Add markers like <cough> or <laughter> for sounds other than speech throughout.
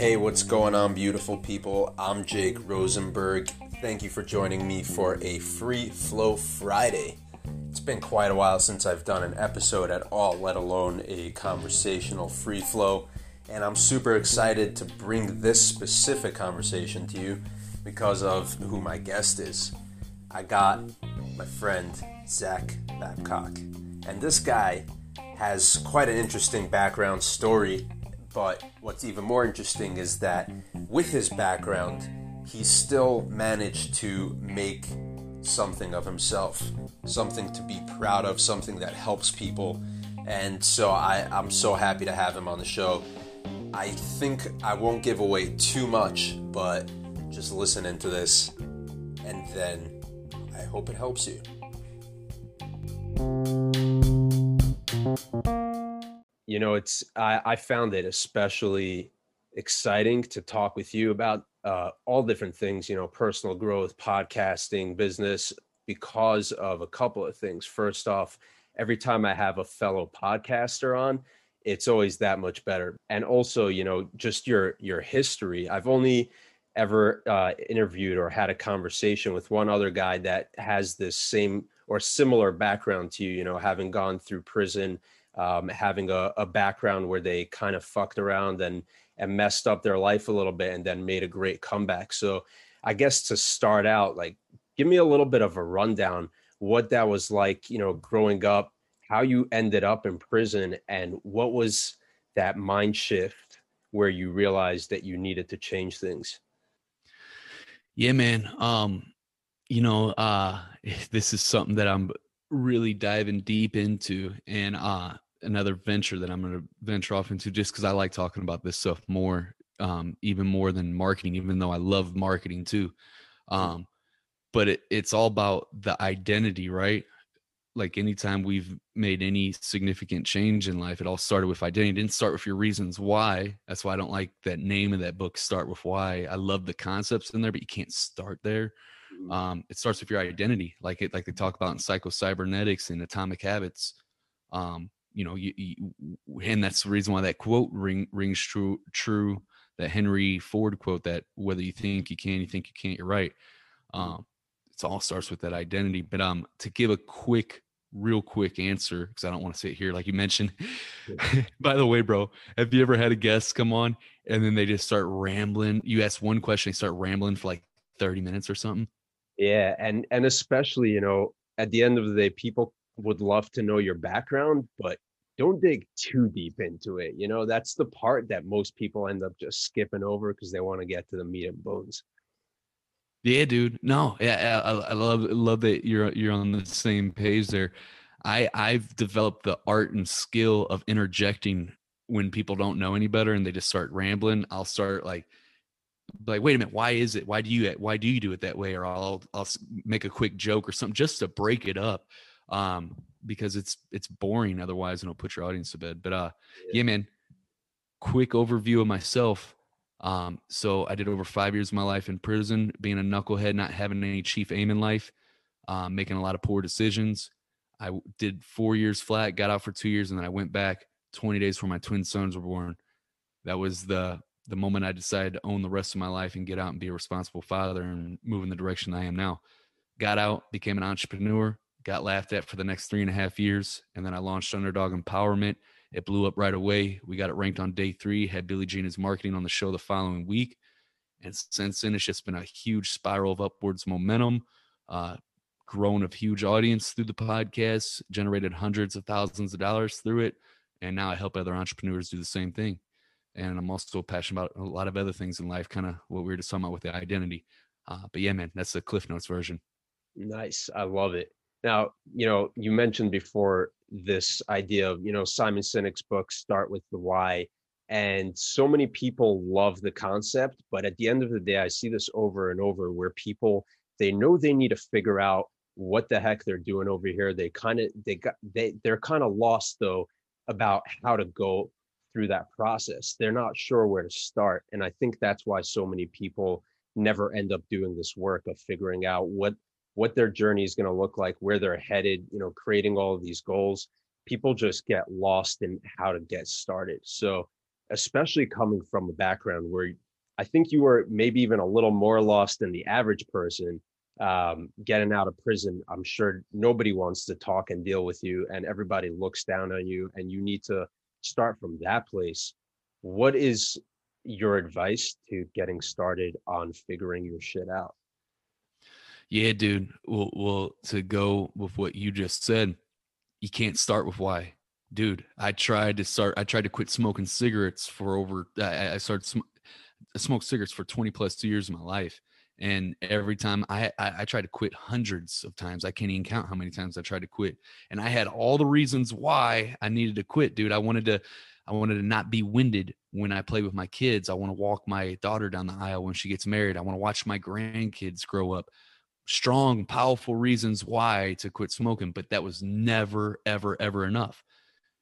Hey, what's going on, beautiful people? I'm Jake Rosenberg. Thank you for joining me for a Free Flow Friday. It's been quite a while since I've done an episode at all, let alone a conversational free flow, and I'm super excited to bring this specific conversation to you because of who my guest is. I got my friend Zach Babcock, and this guy has quite an interesting background story. But what's even more interesting is that with his background, he still managed to make something of himself, something to be proud of, something that helps people. And so I, I'm so happy to have him on the show. I think I won't give away too much, but just listen into this and then I hope it helps you. You know, it's I, I found it especially exciting to talk with you about uh, all different things, you know, personal growth, podcasting, business, because of a couple of things. First off, every time I have a fellow podcaster on, it's always that much better. And also, you know, just your your history. I've only ever uh, interviewed or had a conversation with one other guy that has this same or similar background to you. You know, having gone through prison, um, having a, a background where they kind of fucked around and and messed up their life a little bit and then made a great comeback. So I guess to start out, like give me a little bit of a rundown what that was like, you know, growing up, how you ended up in prison and what was that mind shift where you realized that you needed to change things. Yeah, man. Um, you know, uh <laughs> this is something that I'm really diving deep into and uh another venture that I'm going to venture off into just because I like talking about this stuff more, um, even more than marketing, even though I love marketing too. Mm. Um, but it, it's all about the identity, right? Like anytime we've made any significant change in life, it all started with identity. It didn't start with your reasons why. That's why I don't like that name of that book, Start with Why. I love the concepts in there, but you can't start there. Mm. Um, it starts with your identity, like it, like they talk about in psycho cybernetics and atomic habits. Um, you know, you, you, and that's the reason why that quote ring, rings true. True, that Henry Ford quote that whether you think you can, you think you can't, you're right. Mm-hmm. Um, it all starts with that identity. But um, to give a quick, real quick answer, because I don't want to sit here like you mentioned. <laughs> By the way, bro, have you ever had a guest come on and then they just start rambling? You ask one question, they start rambling for like 30 minutes or something. Yeah, and and especially you know at the end of the day, people would love to know your background, but don't dig too deep into it. You know, that's the part that most people end up just skipping over because they want to get to the meat and bones. Yeah, dude. No, yeah, I, I love love that you're you're on the same page there. I I've developed the art and skill of interjecting when people don't know any better and they just start rambling. I'll start like like wait a minute why is it why do you why do you do it that way or I'll I'll make a quick joke or something just to break it up um, because it's it's boring otherwise, and it'll put your audience to bed. But uh, yeah, yeah man. Quick overview of myself. Um, so I did over five years of my life in prison, being a knucklehead, not having any chief aim in life, um, making a lot of poor decisions. I did four years flat, got out for two years, and then I went back 20 days before my twin sons were born. That was the the moment I decided to own the rest of my life and get out and be a responsible father and move in the direction I am now. Got out, became an entrepreneur, got laughed at for the next three and a half years. And then I launched Underdog Empowerment. It blew up right away. We got it ranked on day three, had Billy Gene as marketing on the show the following week. And since then, it's just been a huge spiral of upwards momentum, uh, grown a huge audience through the podcast, generated hundreds of thousands of dollars through it. And now I help other entrepreneurs do the same thing. And I'm also passionate about a lot of other things in life, kind of what we were just talking about with the identity. Uh, but yeah, man, that's the Cliff Notes version. Nice. I love it. Now, you know, you mentioned before this idea of, you know, Simon Sinek's book, Start with the Why. And so many people love the concept, but at the end of the day, I see this over and over where people they know they need to figure out what the heck they're doing over here. They kind of they got they they're kind of lost though about how to go through that process. They're not sure where to start. And I think that's why so many people never end up doing this work of figuring out what what their journey is going to look like, where they're headed, you know, creating all of these goals. people just get lost in how to get started. So, especially coming from a background where I think you were maybe even a little more lost than the average person um, getting out of prison. I'm sure nobody wants to talk and deal with you, and everybody looks down on you, and you need to start from that place. What is your advice to getting started on figuring your shit out? Yeah, dude. Well, well, to go with what you just said, you can't start with why, dude. I tried to start. I tried to quit smoking cigarettes for over. I, I started. Sm- smoked cigarettes for 20 two years of my life, and every time I, I I tried to quit hundreds of times. I can't even count how many times I tried to quit, and I had all the reasons why I needed to quit, dude. I wanted to. I wanted to not be winded when I play with my kids. I want to walk my daughter down the aisle when she gets married. I want to watch my grandkids grow up strong, powerful reasons why to quit smoking, but that was never, ever, ever enough.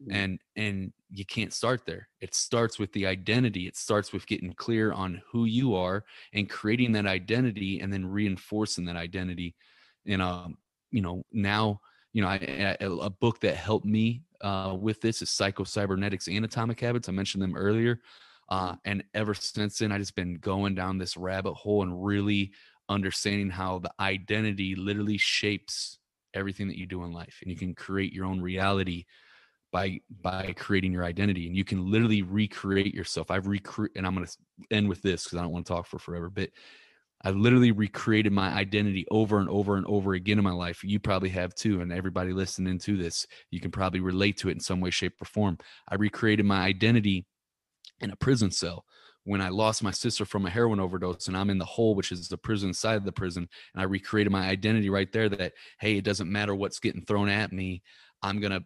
Mm. And and you can't start there. It starts with the identity. It starts with getting clear on who you are and creating that identity, and then reinforcing that identity. And um, you know, now you know, I, I, a book that helped me uh, with this is Psycho Cybernetics and Atomic Habits. I mentioned them earlier. Uh, mm. and ever since then, I just been going down this rabbit hole and really understanding how the identity literally shapes everything that you do in life and you can create your own reality by by creating your identity and you can literally recreate yourself i've recreated and i'm going to end with this because i don't want to talk for forever but i've literally recreated my identity over and over and over again in my life you probably have too and everybody listening to this you can probably relate to it in some way shape or form i recreated my identity in a prison cell when I lost my sister from a heroin overdose and I'm in the hole, which is the prison side of the prison, and I recreated my identity right there that, hey, it doesn't matter what's getting thrown at me. I'm going to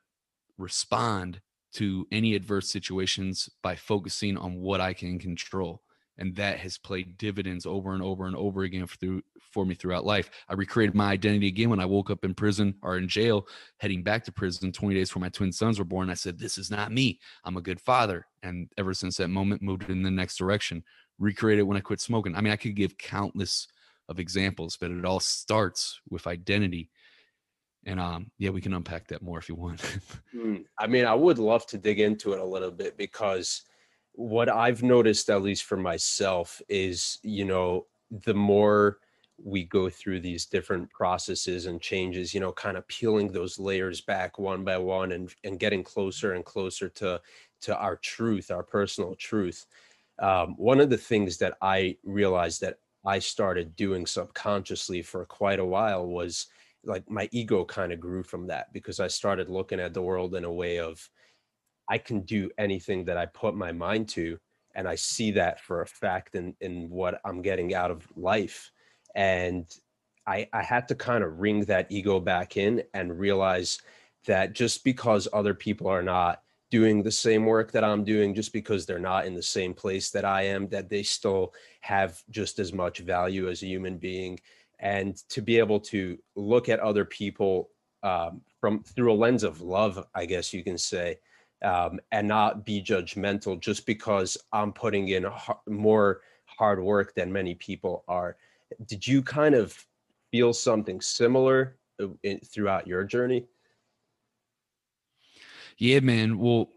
respond to any adverse situations by focusing on what I can control and that has played dividends over and over and over again for, through, for me throughout life. I recreated my identity again when I woke up in prison or in jail, heading back to prison 20 days before my twin sons were born. I said, This is not me. I'm a good father. And ever since that moment, moved in the next direction. Recreated when I quit smoking. I mean, I could give countless of examples, but it all starts with identity. And um, yeah, we can unpack that more if you want. <laughs> mm, I mean, I would love to dig into it a little bit because what I've noticed, at least for myself, is you know the more we go through these different processes and changes, you know, kind of peeling those layers back one by one and and getting closer and closer to to our truth, our personal truth. Um, one of the things that I realized that I started doing subconsciously for quite a while was like my ego kind of grew from that because I started looking at the world in a way of I can do anything that I put my mind to. And I see that for a fact in, in what I'm getting out of life. And I, I had to kind of ring that ego back in and realize that just because other people are not doing the same work that I'm doing, just because they're not in the same place that I am, that they still have just as much value as a human being. And to be able to look at other people um, from through a lens of love, I guess you can say, um, and not be judgmental just because I'm putting in more hard work than many people are. Did you kind of feel something similar uh, in, throughout your journey? Yeah, man. Well,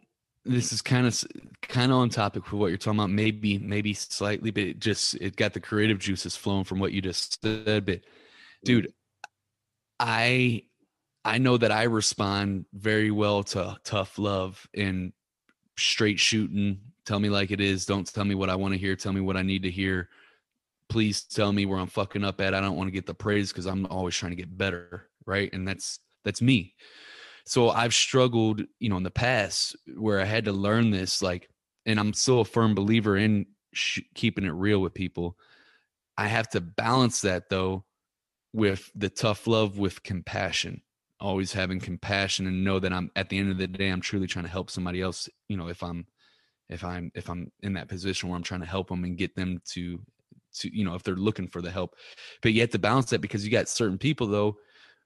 this is kind of kind of on topic for what you're talking about. Maybe, maybe slightly, but it just it got the creative juices flowing from what you just said. But, dude, I I know that I respond very well to tough love and straight shooting. Tell me like it is. Don't tell me what I want to hear. Tell me what I need to hear. Please tell me where I'm fucking up at. I don't want to get the praise because I'm always trying to get better, right? And that's that's me. So I've struggled, you know, in the past where I had to learn this, like, and I'm still a firm believer in sh- keeping it real with people. I have to balance that though with the tough love with compassion always having compassion and know that I'm at the end of the day I'm truly trying to help somebody else you know if I'm if I'm if I'm in that position where I'm trying to help them and get them to to you know if they're looking for the help but you have to balance that because you got certain people though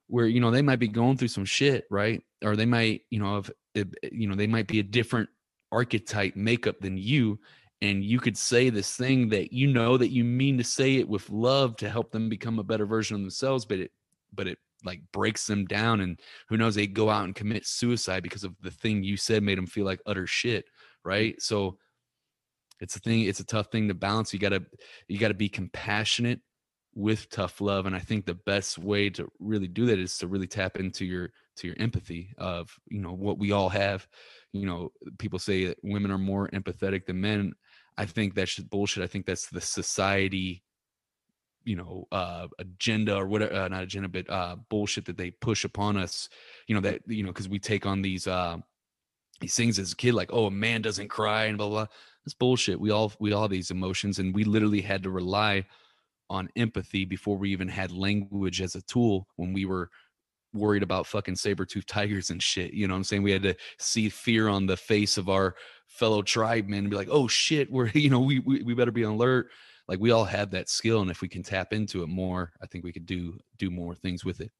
where you know they might be going through some shit right? Or they might you know have eh, you know they might be a different archetype makeup than you and you could say this thing that you know that you mean to say it with love to help them become a better version of themselves but it but it like breaks them down and who knows they go out and commit suicide because of the thing you said made them feel like utter shit mm. right? So it's a thing it's a tough thing to balance you gotta you gotta be compassionate with tough love and i think the best way to really do that is to really tap into your to your empathy of you know what we all have. You know people say that women are more empathetic than men. I think that's bullshit. I think that's the society you know uh agenda or whatever uh, not agenda but uh bullshit that they push upon us. You know that you know because we take on these uh these things as a kid like oh a man doesn't cry and blah blah. That's bullshit. We all we all have these emotions and we literally had to rely on empathy before we even had language as a tool when we were worried about fucking saber-toothed tigers and shit. You know what I'm saying? We had to see fear on the face of our fellow tribemen and be like, oh shit, we're, <laughs> you know, we, we, we better be on alert. Like we all have that skill. And if we can tap into it more, I think we could do, do more things with it.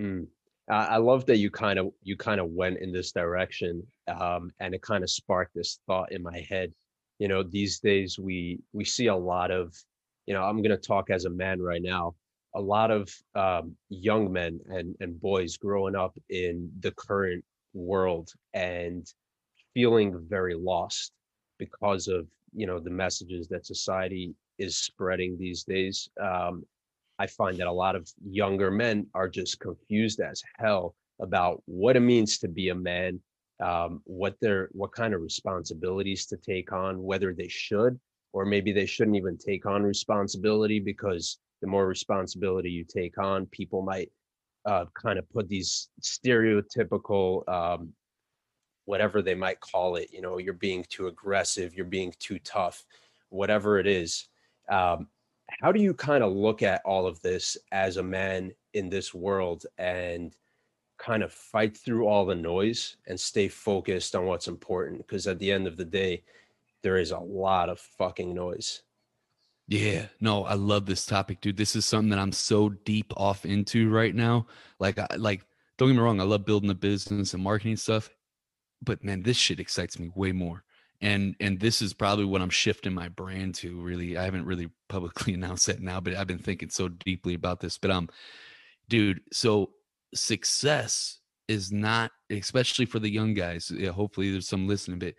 Mm. I love that you kind of, you kind of went in this direction um, and it kind of sparked this thought in my head. You know, these days we, we see a lot of, you know, I'm going to talk as a man right now. A lot of um, young men and, and boys growing up in the current world and feeling very lost because of you know the messages that society is spreading these days. Um, i find that a lot of younger men are just confused as hell about what it means to be a man um, what their what kind of responsibilities to take on whether they should or maybe they shouldn't even take on responsibility because the more responsibility you take on, people might uh, kind of put these stereotypical, um, whatever they might call it, you know, you're being too aggressive, you're being too tough, whatever it is. Um, how do you kind of look at all of this as a man in this world and kind of fight through all the noise and stay focused on what's important? Because at the end of the day, there is a lot of fucking noise. Yeah, no, I love this topic, dude. This is something that I'm so deep off into right now. Like, I, like, don't get me wrong, I love building the business and marketing stuff, but man, this shit excites me way more. And and this is probably what I'm shifting my brand to. Really, I haven't really <laughs> publicly announced that now, but I've been thinking so deeply about this. But um, dude, so success is not, especially for the young guys. Yeah, hopefully, there's some listening, but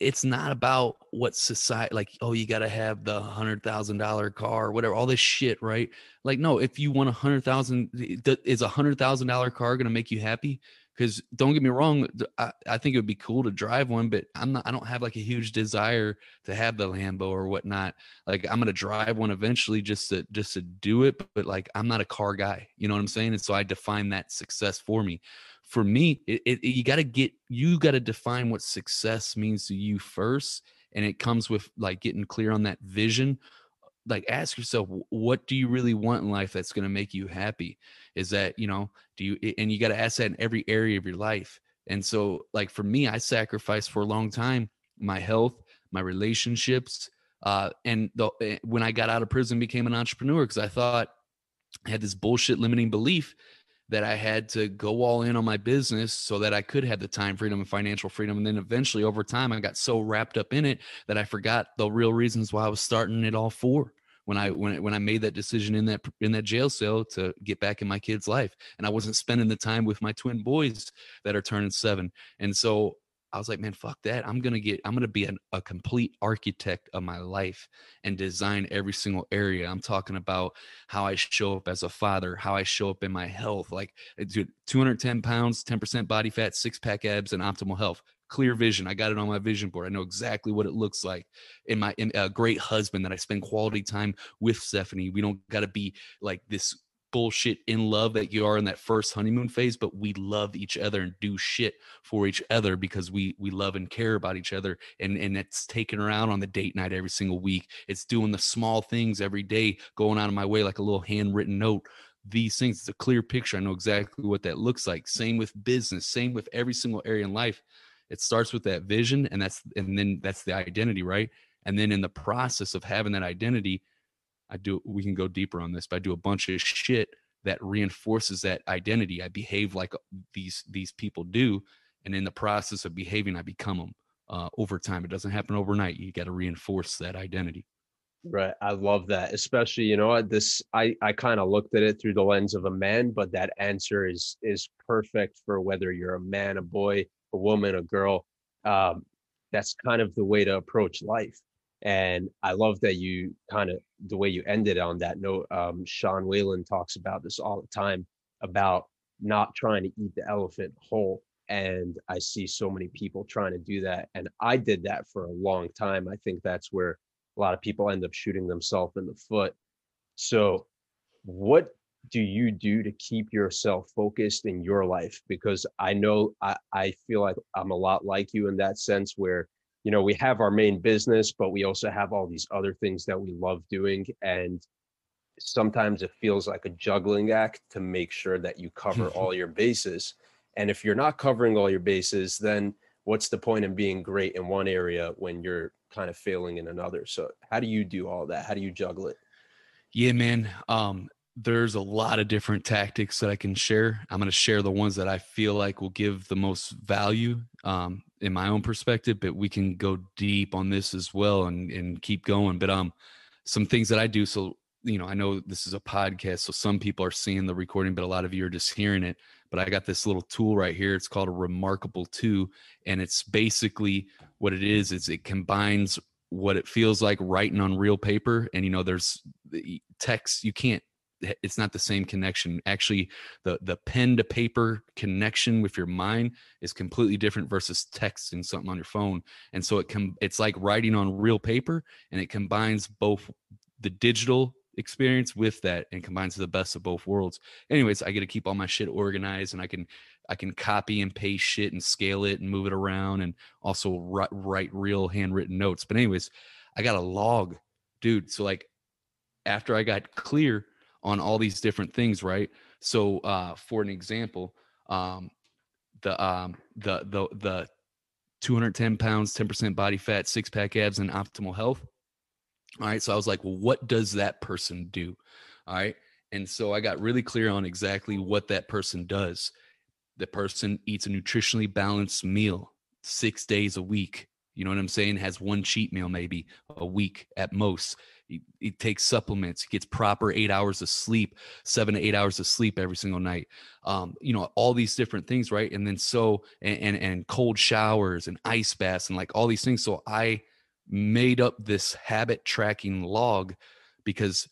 it's not about what society like oh you got to have the hundred thousand dollar car or whatever all this shit right? Like no if you want a hundred thousand is a hundred thousand dollar car to make you happy? Because don't get me wrong I, I think it would be cool to drive one but i'm not i don't have like a huge desire to have the lambo or whatnot. Like i'm to drive one eventually just to just to do it but, but like i'm not a car guy you know what i'm saying? And so i define that success for me for me, it, it, you got to get you got to define what success means to you first, and it comes with like getting clear on that vision. Like, ask yourself, what do you really want in life that's going to make you happy? Is that you know, do you and you got to ask that in every area of your life. And so, like for me, I sacrificed for a long time my health, my relationships, uh, and the, eh, when I got out of prison, became an entrepreneur because I thought I had this bullshit limiting belief that I had to go all in on my business so that I could have the time freedom and financial freedom. And then eventually over time, I got so wrapped up in it that I forgot the real reasons why I was starting it all for when I when when I made that decision in that in that jail cell to get back in my kid's life, and I wasn't spending the time with my twin boys that are turning seven, and so I was like, man, fuck that. I'm gonna get, I'm gonna be an, a complete architect of my life and design every single area. I'm talking about how I show up as a father, how I show up in my health. Like, eh, dude, 210 pounds, 10% body fat, six pack abs, and optimal health. Clear vision. I got it on my vision board. I know exactly what it looks like. In my, in a great husband that I spend quality time with Stephanie. We don't got to be like this bullshit in love that you are in that first honeymoon phase but we love each other and do shit for each other because we we love and care about each other and and it's taking out on the date night every single week. It's doing the small things every day going out of my way like a little handwritten note. These things it's a clear picture. I know exactly what that looks like. Same with business same with every single area in life. It starts with that vision and that's and then that's the identity right? And then in the process of having that identity I do we can go deeper on this, but I do a bunch of shit that reinforces that identity. I behave like uh, these these people do, and in the process of behaving, I become them uh, over time. It doesn't happen overnight. You got to reinforce that identity. Right. I love that. Especially, you know, this I I kind of looked at it through the lens of a man, but that answer is is perfect for whether you're a man, a boy, a woman, a girl. Um, that's kind of the way to approach life. And I love that you kind of the way you ended on that note. Um, Sean Whalen talks about this all the time about not trying to eat the elephant whole. And I see so many people trying to do that. And I did that for a long time. I think that's where a lot of people end up shooting themselves in the foot. So, what do you do to keep yourself focused in your life? Because I know I, I feel like I'm a lot like you in that sense where, you know, we have our main business, but we also have all these other things that we love doing. And sometimes it feels like a juggling act to make sure that you cover all your bases. And if you're not covering all your bases, then what's the point in being great in one area when you're kind of failing in another? So how do you do all that? How do you juggle it? Yeah, man. Um, there's a lot of different tactics that I can share. I'm going to share the ones that I feel like will give the most value um, in my own perspective, but we can go deep on this as well and, and keep going. But um, some things that I do. So, you know, I know this is a podcast, so some people are seeing the recording, but a lot of you are just hearing it. But I got this little tool right here. It's called a Remarkable 2. And it's basically what it is, is it combines what it feels like writing on real paper. And, you know, there's text, you can't it's not the same connection. Actually the the pen to paper connection with your mind is completely different versus texting something on your phone. And so it can it's like writing on real paper and it combines both the digital experience with that and combines the best of both worlds. Anyways i get to keep all my shit organized and i can i can copy and paste shit and scale it and move it around and also write, write real handwritten notes. But anyways i got a log dude. So like after i got clear on all these different things, right? So, uh, for an example, um, the um, the the the 210 pounds, 10% body fat, six pack abs, and optimal health. All right, so I was like, well, what does that person do? All right, and so I got really clear on exactly what that person does. The person eats a nutritionally balanced meal six days a week. You know what I'm saying? Has one cheat meal maybe a week at most. He, he, takes supplements he gets proper eight hours of sleep seven to eight hours of sleep every single night. Um, you know all these different things right? And then so and, and, and cold showers and ice baths and like all these things. So i made up this habit tracking log because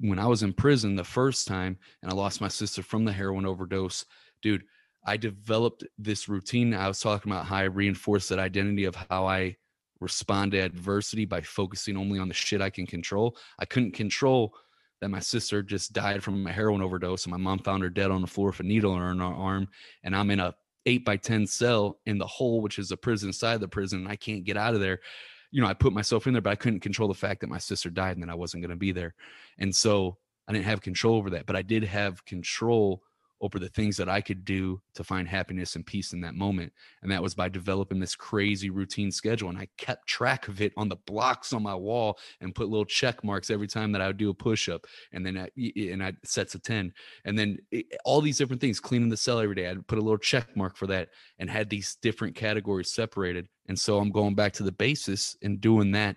when i was in prison the first time and i lost my sister from the heroin overdose dude i developed this routine i was talking about how i reinforced that identity of how i respond to adversity by focusing only on the shit I can control. I couldn't control that my sister just died from a heroin overdose and my mom found her dead on the floor with a needle in her arm and I'm in a 8 by 10 cell in the hole which is a prison inside the prison and I can't get out of there. You know, I put myself in there but I couldn't control the fact that my sister died and that I wasn't going to be there. And so I didn't have control over that, but I did have control over the things that I could do to find happiness and peace in that moment. And that was by developing this crazy routine schedule. And I kept track of it on the blocks on my wall and put little check marks every time that I would do a push up. And then I, and I sets of 10. And then it, all these different things, cleaning the cell every day, I'd put a little check mark for that and had these different categories separated. And so I'm going back to the basis and doing that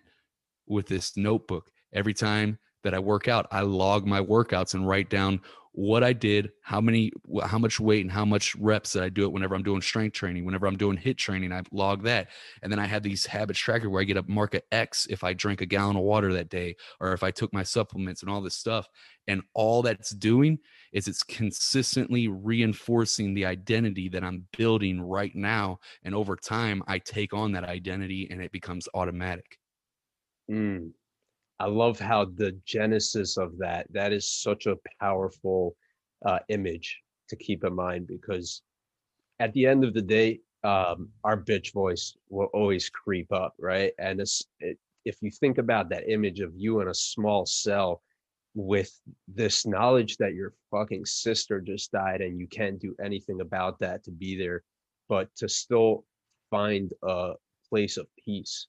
with this notebook. Every time that I work out, I log my workouts and write down what I did, how many, how much weight and how much reps that I do it whenever I'm doing strength training, whenever I'm doing HIIT training, I log that. And then I have these habits tracker where I get a mark at X if I drink a gallon of water that day, or if I took my supplements and all this stuff. And all that's doing is it's consistently reinforcing the identity that I'm building right now. And over time, I take on that identity and it becomes automatic. Mm, I love how the genesis of that, that is such a powerful uh, image to keep in mind because at the end of the day, um, our bitch voice will always creep up, right? And it, if you think about that image of you in a small cell with this knowledge that your fucking sister just died and you can't do anything about that to be there, but to still find a place of peace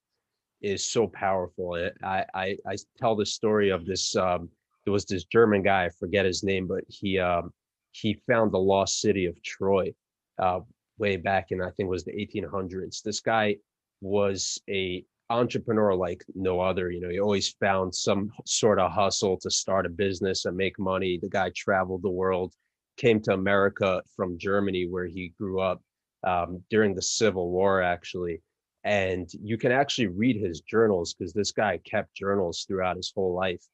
is so powerful. I, I, I tell the story of this. Um, there was this German guy, I forget his name, but he um, he found the lost city of Troy uh, way back in I think it was the 1800s. This guy was a entrepreneur like no other. You know, he always found some sort of hustle to start a business and make money. The guy traveled the world, came to America from Germany, where he grew up um, during the Civil War, actually. And you can actually read his journals because this guy kept journals throughout his whole life.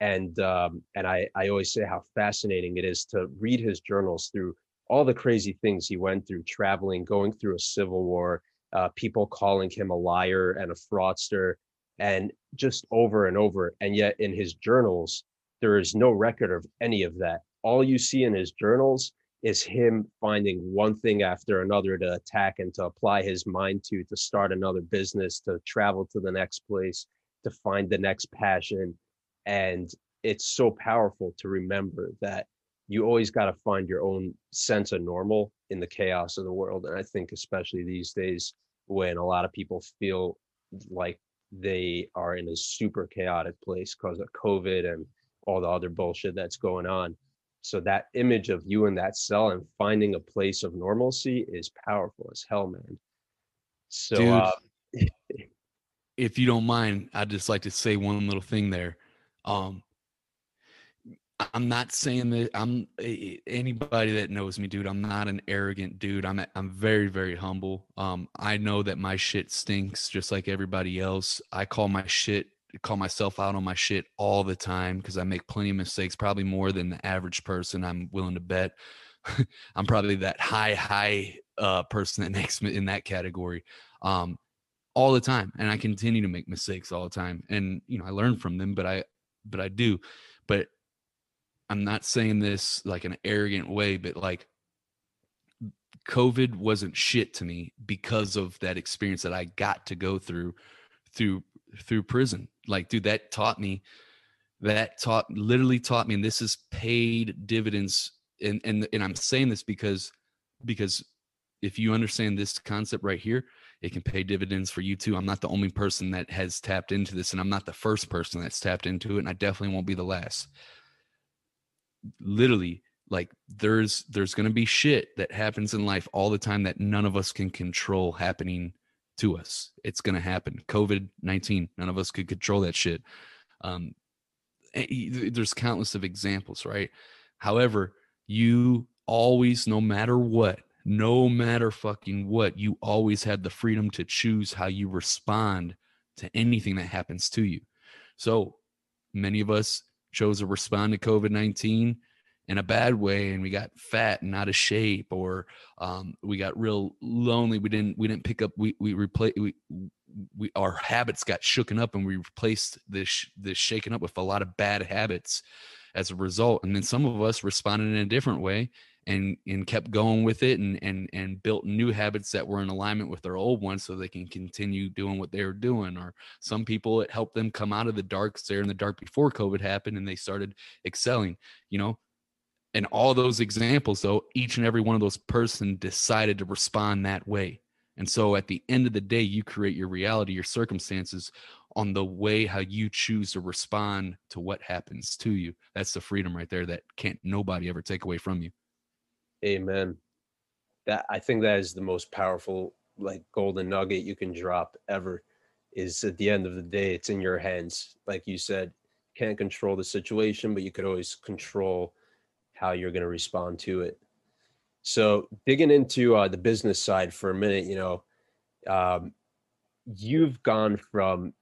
And um, and I, I always say how fascinating it is to read his journals through all the crazy things he went through, traveling, going through a civil war, uh, people calling him a liar and a fraudster, and just over and over. And yet, in his journals, there is no record of any of that. All you see in his journals is him finding one thing after another to attack and to apply his mind to, to start another business, to travel to the next place, to find the next passion. And it's so powerful to remember that you always got to find your own sense of normal in the chaos of the world. And I think, especially these days, when a lot of people feel like they are in a super chaotic place because of COVID and all the other bullshit that's going on. So that image of you in that cell and finding a place of normalcy is powerful as hell, man. So, Dude, uh, <laughs> if you don't mind, I'd just like to say one little thing there. Um, I'm not saying that I'm anybody that knows me, dude. I'm not an arrogant dude. I'm I'm very very humble. Um, I know that my shit stinks just like everybody else. I call my shit call myself out on my shit all the time because I make plenty of mistakes, probably more than the average person. I'm willing to bet. <laughs> I'm probably that high high uh, person that <laughs> makes me in that category. Um, all the time, and I continue to make mistakes all the time, and you know I learn from them, but I but I do. But I'm not saying this like an arrogant way, but like COVID wasn't shit to me because of that experience that I got to go through through through prison. Like, dude, that taught me that taught literally taught me, and this is paid dividends. And and and I'm saying this because because if you understand this concept right here, it can pay dividends for you too. I'm not the only person that has tapped into this, and I'm not the first person that's tapped into it, and I definitely won't be the last literally like there's there's to be shit that happens in life all the time that none of us can control happening to us. It's going to happen covid-19 none of us could control that shit. Um there's countless of examples right? However you always no matter what no matter fucking what you always had the freedom to choose how you respond to anything that happens to you. So many of us chose to respond to COVID 19 in a bad way and we got fat and out of shape or um, we got real lonely we didn't we didn't pick up we we replaced we, we our habits got shooken up and we replaced this this shaken up with a lot of bad habits as a result and then some of us responded in a different way and and kept going with it and and and built new habits that were in alignment with their old ones so they can continue doing what they were doing or some people it helped them come out of the dark they're in the dark before covid happened and they started excelling you know and all those examples though each and every one of those person decided to respond that way. And so at the end of the day you create your reality your circumstances on the way how you choose to respond to what happens to you. That's the freedom right there that can't nobody ever take away from you. Amen. That I think that is the most powerful like golden nugget you can drop ever is at the end of the day it's in your hands. Like you said can't control the situation but you could always control how you're going to respond to it so digging into uh, the business side for a minute you know um, you've gone from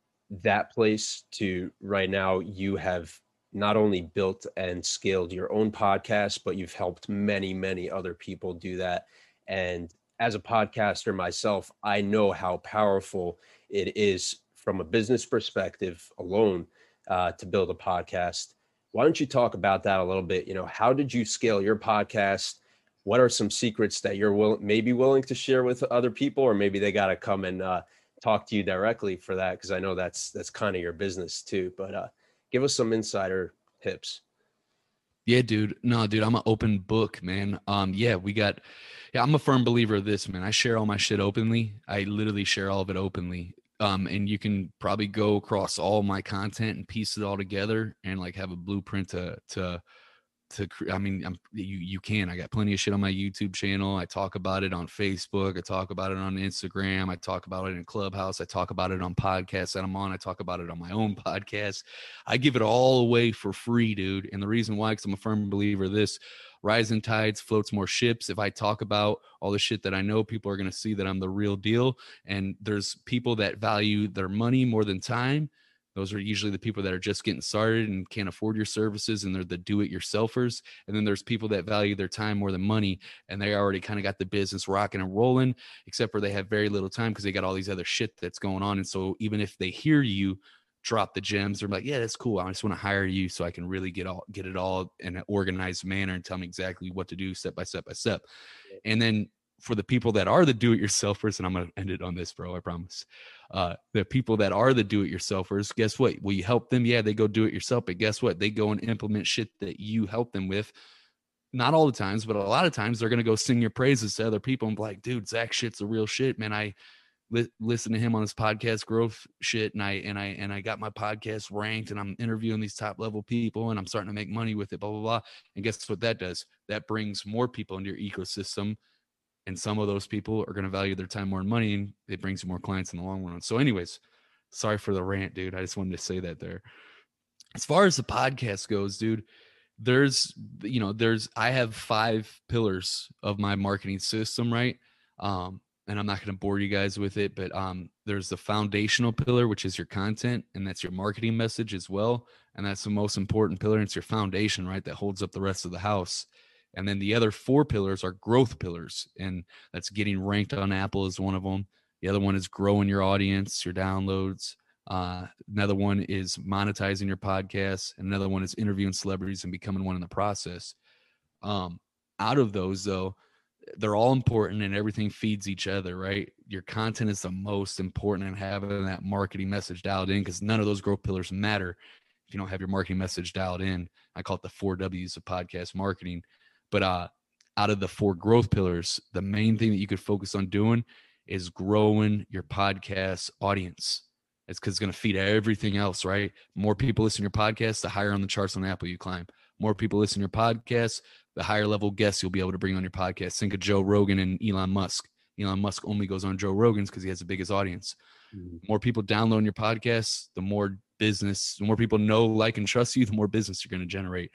that place to right now you have not only built and scaled your own podcast, but you've helped many, many other people do that. And as a podcaster myself, I know how powerful it is from a business perspective alone uh, to build a podcast. Why don't you talk about that a little bit? You know, how did you scale your podcast? What are some secrets that you're will- maybe willing to share with other people, or maybe they got to come and uh, talk to you directly for that? Because I know that's that's kind of your business too. But uh, give us some insider tips. Yeah, dude. No, dude, I'm an open book, man. Um, yeah, we got yeah, I'm a firm believer of this, man. I share all my shit openly. I literally share all of it openly. Um, and you can probably go across all my content and piece it all together and like have a blueprint to to to i mean I'm, you you can i got plenty of shit on my youtube channel. I talk about it on facebook i talk about it on instagram i talk about it in clubhouse i talk about it on podcasts that i'm on i talk about it on my own <laughs> podcast. I give it all away for free dude and the reason why because i'm a firm believer this rising tides floats more ships if i talk about all the shit that i know people are going to see that i'm the real deal and there's people that value their money more than time those are usually the people that are just getting started and can't afford your services and they're the do it yourselfers. And then there's people that value their time more than money and they already kind of got the business rocking and rolling, except for they have very little time because they got all these other shit that's going on. And so even if they hear you drop the gems, they're like, yeah, that's cool. I just want to hire you so I can really get all get it all in an organized manner and tell me exactly what to do step by step by step. And then for the people that are the do-it-yourselfers, and I'm gonna end it on this, bro. I promise. Uh, the people that are the do-it-yourselfers, guess what? Will you help them? Yeah, they go do it yourself, but guess what? They go and implement shit that you help them with. Not all the times, but a lot of times they're gonna go sing your praises to other people and be like, "Dude, Zach shit's a real shit, man. I li- listen to him on his podcast growth shit, and I and I and I got my podcast ranked, and I'm interviewing these top level people, and I'm starting to make money with it. Blah blah blah. And guess what that does? That brings more people into your ecosystem." and some of those people are going to value their time more and money and it brings you more clients in the long run so anyways sorry for the rant dude i just wanted to say that there as far as the podcast goes dude there's you know there's i have five pillars of my marketing system right um and i'm not going to bore you guys with it but um there's the foundational pillar which is your content and that's your marketing message as well and that's the most important pillar it's your foundation right that holds up the rest of the house and then the other four pillars are growth pillars, and that's getting ranked on Apple is one of them. The other one is growing your audience, your downloads. Uh, another one is monetizing your podcast. And another one is interviewing celebrities and becoming one in the process. Um, out of those, though, they're all important and everything feeds each other, right? Your content is the most important and having that marketing message dialed in because none of those growth pillars matter if you don't have your marketing message dialed in. I call it the four W's of podcast marketing. But uh, out of the four growth pillars, the main thing that you could focus on doing is growing your podcast audience. It's because it's going to feed everything else, right? More people listen to your podcast, the higher on the charts on Apple you climb. More people listen to your podcast, the higher level guests you'll be able to bring on your podcast. Think of Joe Rogan and Elon Musk. Elon Musk only goes on Joe Rogan's because he has the biggest audience. Mm-hmm. More people downloading your podcast, the more business, the more people know, like, and trust you, the more business you're going to generate.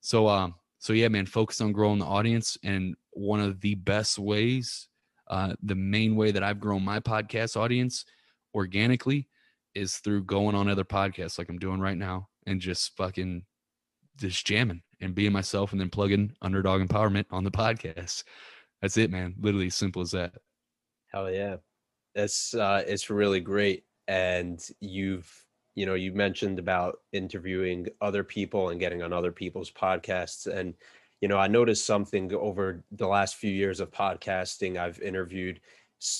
So, um, so yeah man focus on growing the audience and one of the best ways uh, the main way that i've grown my podcast audience organically is through going on other podcasts like i'm doing right now and just fucking just jamming and being myself and then plugging underdog empowerment on the podcast. That's it man. Literally simple as that. Hell yeah. That's uh it's really great. And you've you know you mentioned about interviewing other people and getting on other people's podcasts. And you know i noticed something over the last few years of podcasting i've interviewed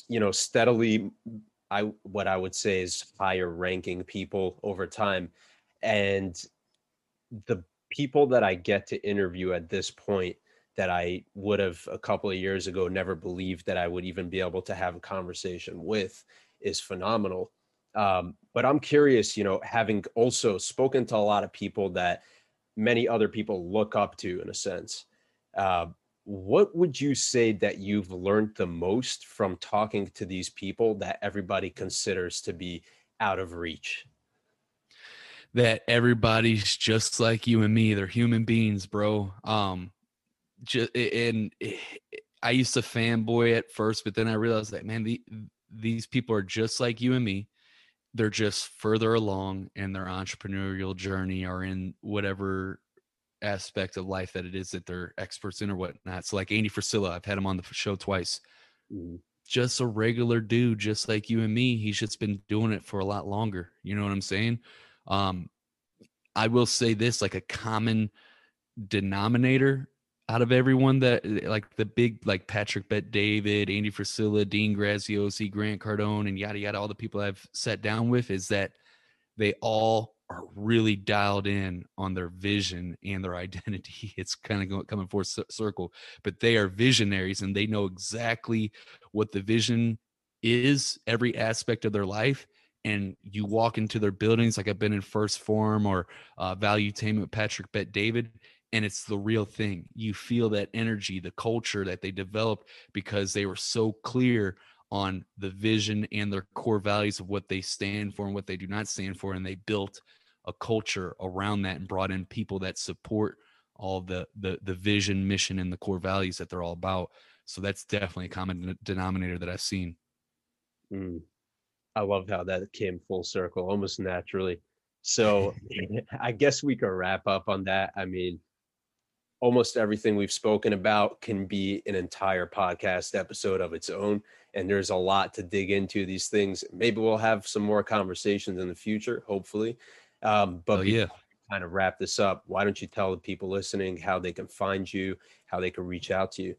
you know steadily i what i would say is higher ranking people over time. And the people that i get to interview at this point that i would have a couple of years ago never believed that i would even be able to have a conversation with is phenomenal um, but I'm curious, you know, having also spoken to a lot of people that many other people look up to in a sense. Uh, what would you say that you've learned the most from talking to these people that everybody considers to be out of reach? That everybody's just like you and me. They're human beings, bro. Um, just and I used to fanboy at first, but then I realized that man, the, these people are just like you and me they're just further along in their entrepreneurial journey or in whatever aspect of life that it is that they're experts in or whatnot. So like Andy Frisella, I've had him on the show twice. Mm-hmm. Just a regular dude, just like you and me. He's just been doing it for a lot longer. You know what I'm saying? Um, I will say this like a common denominator out of everyone that eh, like the big like Patrick Bet David, Andy Frisella, Dean Graziosi, Grant Cardone, and yada yada, all the people I've sat down with is that they all are really dialed in on their vision and their <laughs> identity. It's kind of going, coming full circle, but they are visionaries and they know exactly what the vision is, every aspect of their life. And you walk into their buildings, like I've been in 1st Phorm or uh, Valuetainment with Patrick Bet David, and it's the real thing. You feel that energy, the culture that they developed because they were so clear on the vision and their core values of what they stand for and what they do not stand for. And they built a culture around that and brought in people that support all the the the vision, mission, and the core values that they're all about. So that's definitely a common denominator that I've seen. Mm. I love how that came full circle, almost naturally. So <laughs> <laughs> I guess we could wrap up on that. I mean, almost everything we've spoken about can be an entire podcast episode of its own. And there's a lot to dig into these things. Maybe we'll have some more conversations in the future, hopefully. Um, but oh, yeah, kind of wrap this up, why don't you tell the people listening how they can find you, how they can reach out to you?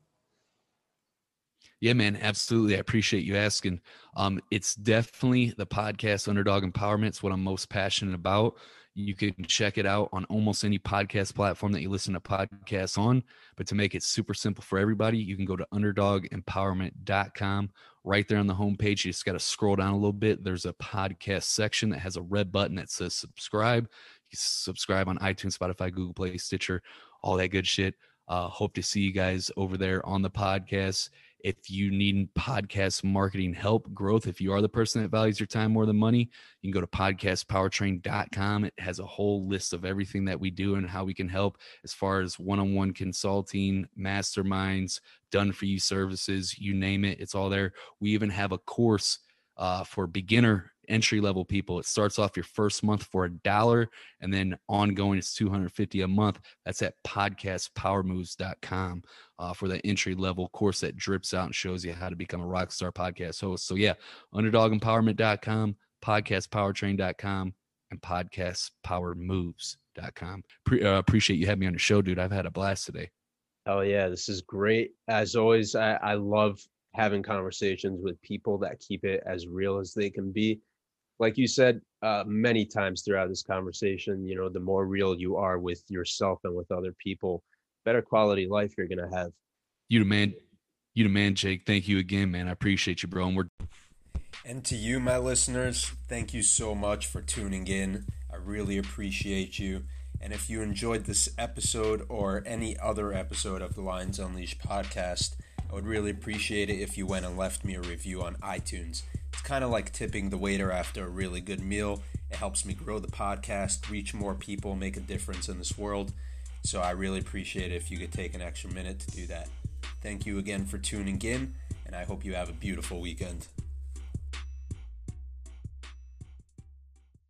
Yeah, man, absolutely. I appreciate you asking. Um, it's definitely the podcast Underdog Empowerment. It's what I'm most passionate about. You can check it out on almost any podcast platform that you listen to podcasts on. But to make it super simple for everybody, you can go to underdogempowerment.com. Right there on the homepage, you just got to scroll down a little bit. There's a podcast section that has a red button that says subscribe. You subscribe on iTunes, Spotify, Google Play, Stitcher, all that good shit. Uh, hope to see you guys over there on the podcast. If you need podcast marketing help, growth, if you are the person that values your time more than money, you can go to podcastpowertrain.com. It has a whole list of everything that we do and how we can help as far as one on one consulting, masterminds, done for you services, you name it, it's all there. We even have a course uh, for beginner entry level people. It starts off your first month for a dollar and then ongoing it's 250 a month. That's at podcastpowermoves.com uh, for the entry level course that drips out and shows you how to become a rock star podcast host. So yeah, underdogempowerment.com, podcastpowertrain.com and podcastpowermoves.com. Pre- uh, appreciate you having me on the show, dude. I've had a blast today. Oh yeah, this is great. As always, I, I love having conversations with people that keep it as real as they can be like you said uh, many times throughout this conversation, you know, the more real you are with yourself and with other people, better quality life you're gonna have. You demand, you demand, Jake. Thank you again, man. I appreciate you, bro. And we're and to you, my listeners, thank you so much for tuning in. I really appreciate you. And if you enjoyed this episode or any other episode of the Lions Unleashed podcast, I would really appreciate it if you went and left me a review on iTunes. It's kind of like tipping the waiter after a really good meal. It helps me grow the podcast, reach more people, make a difference in this world. So I really appreciate it if you could take an extra minute to do that. Thank you again for tuning in, and I hope you have a beautiful weekend.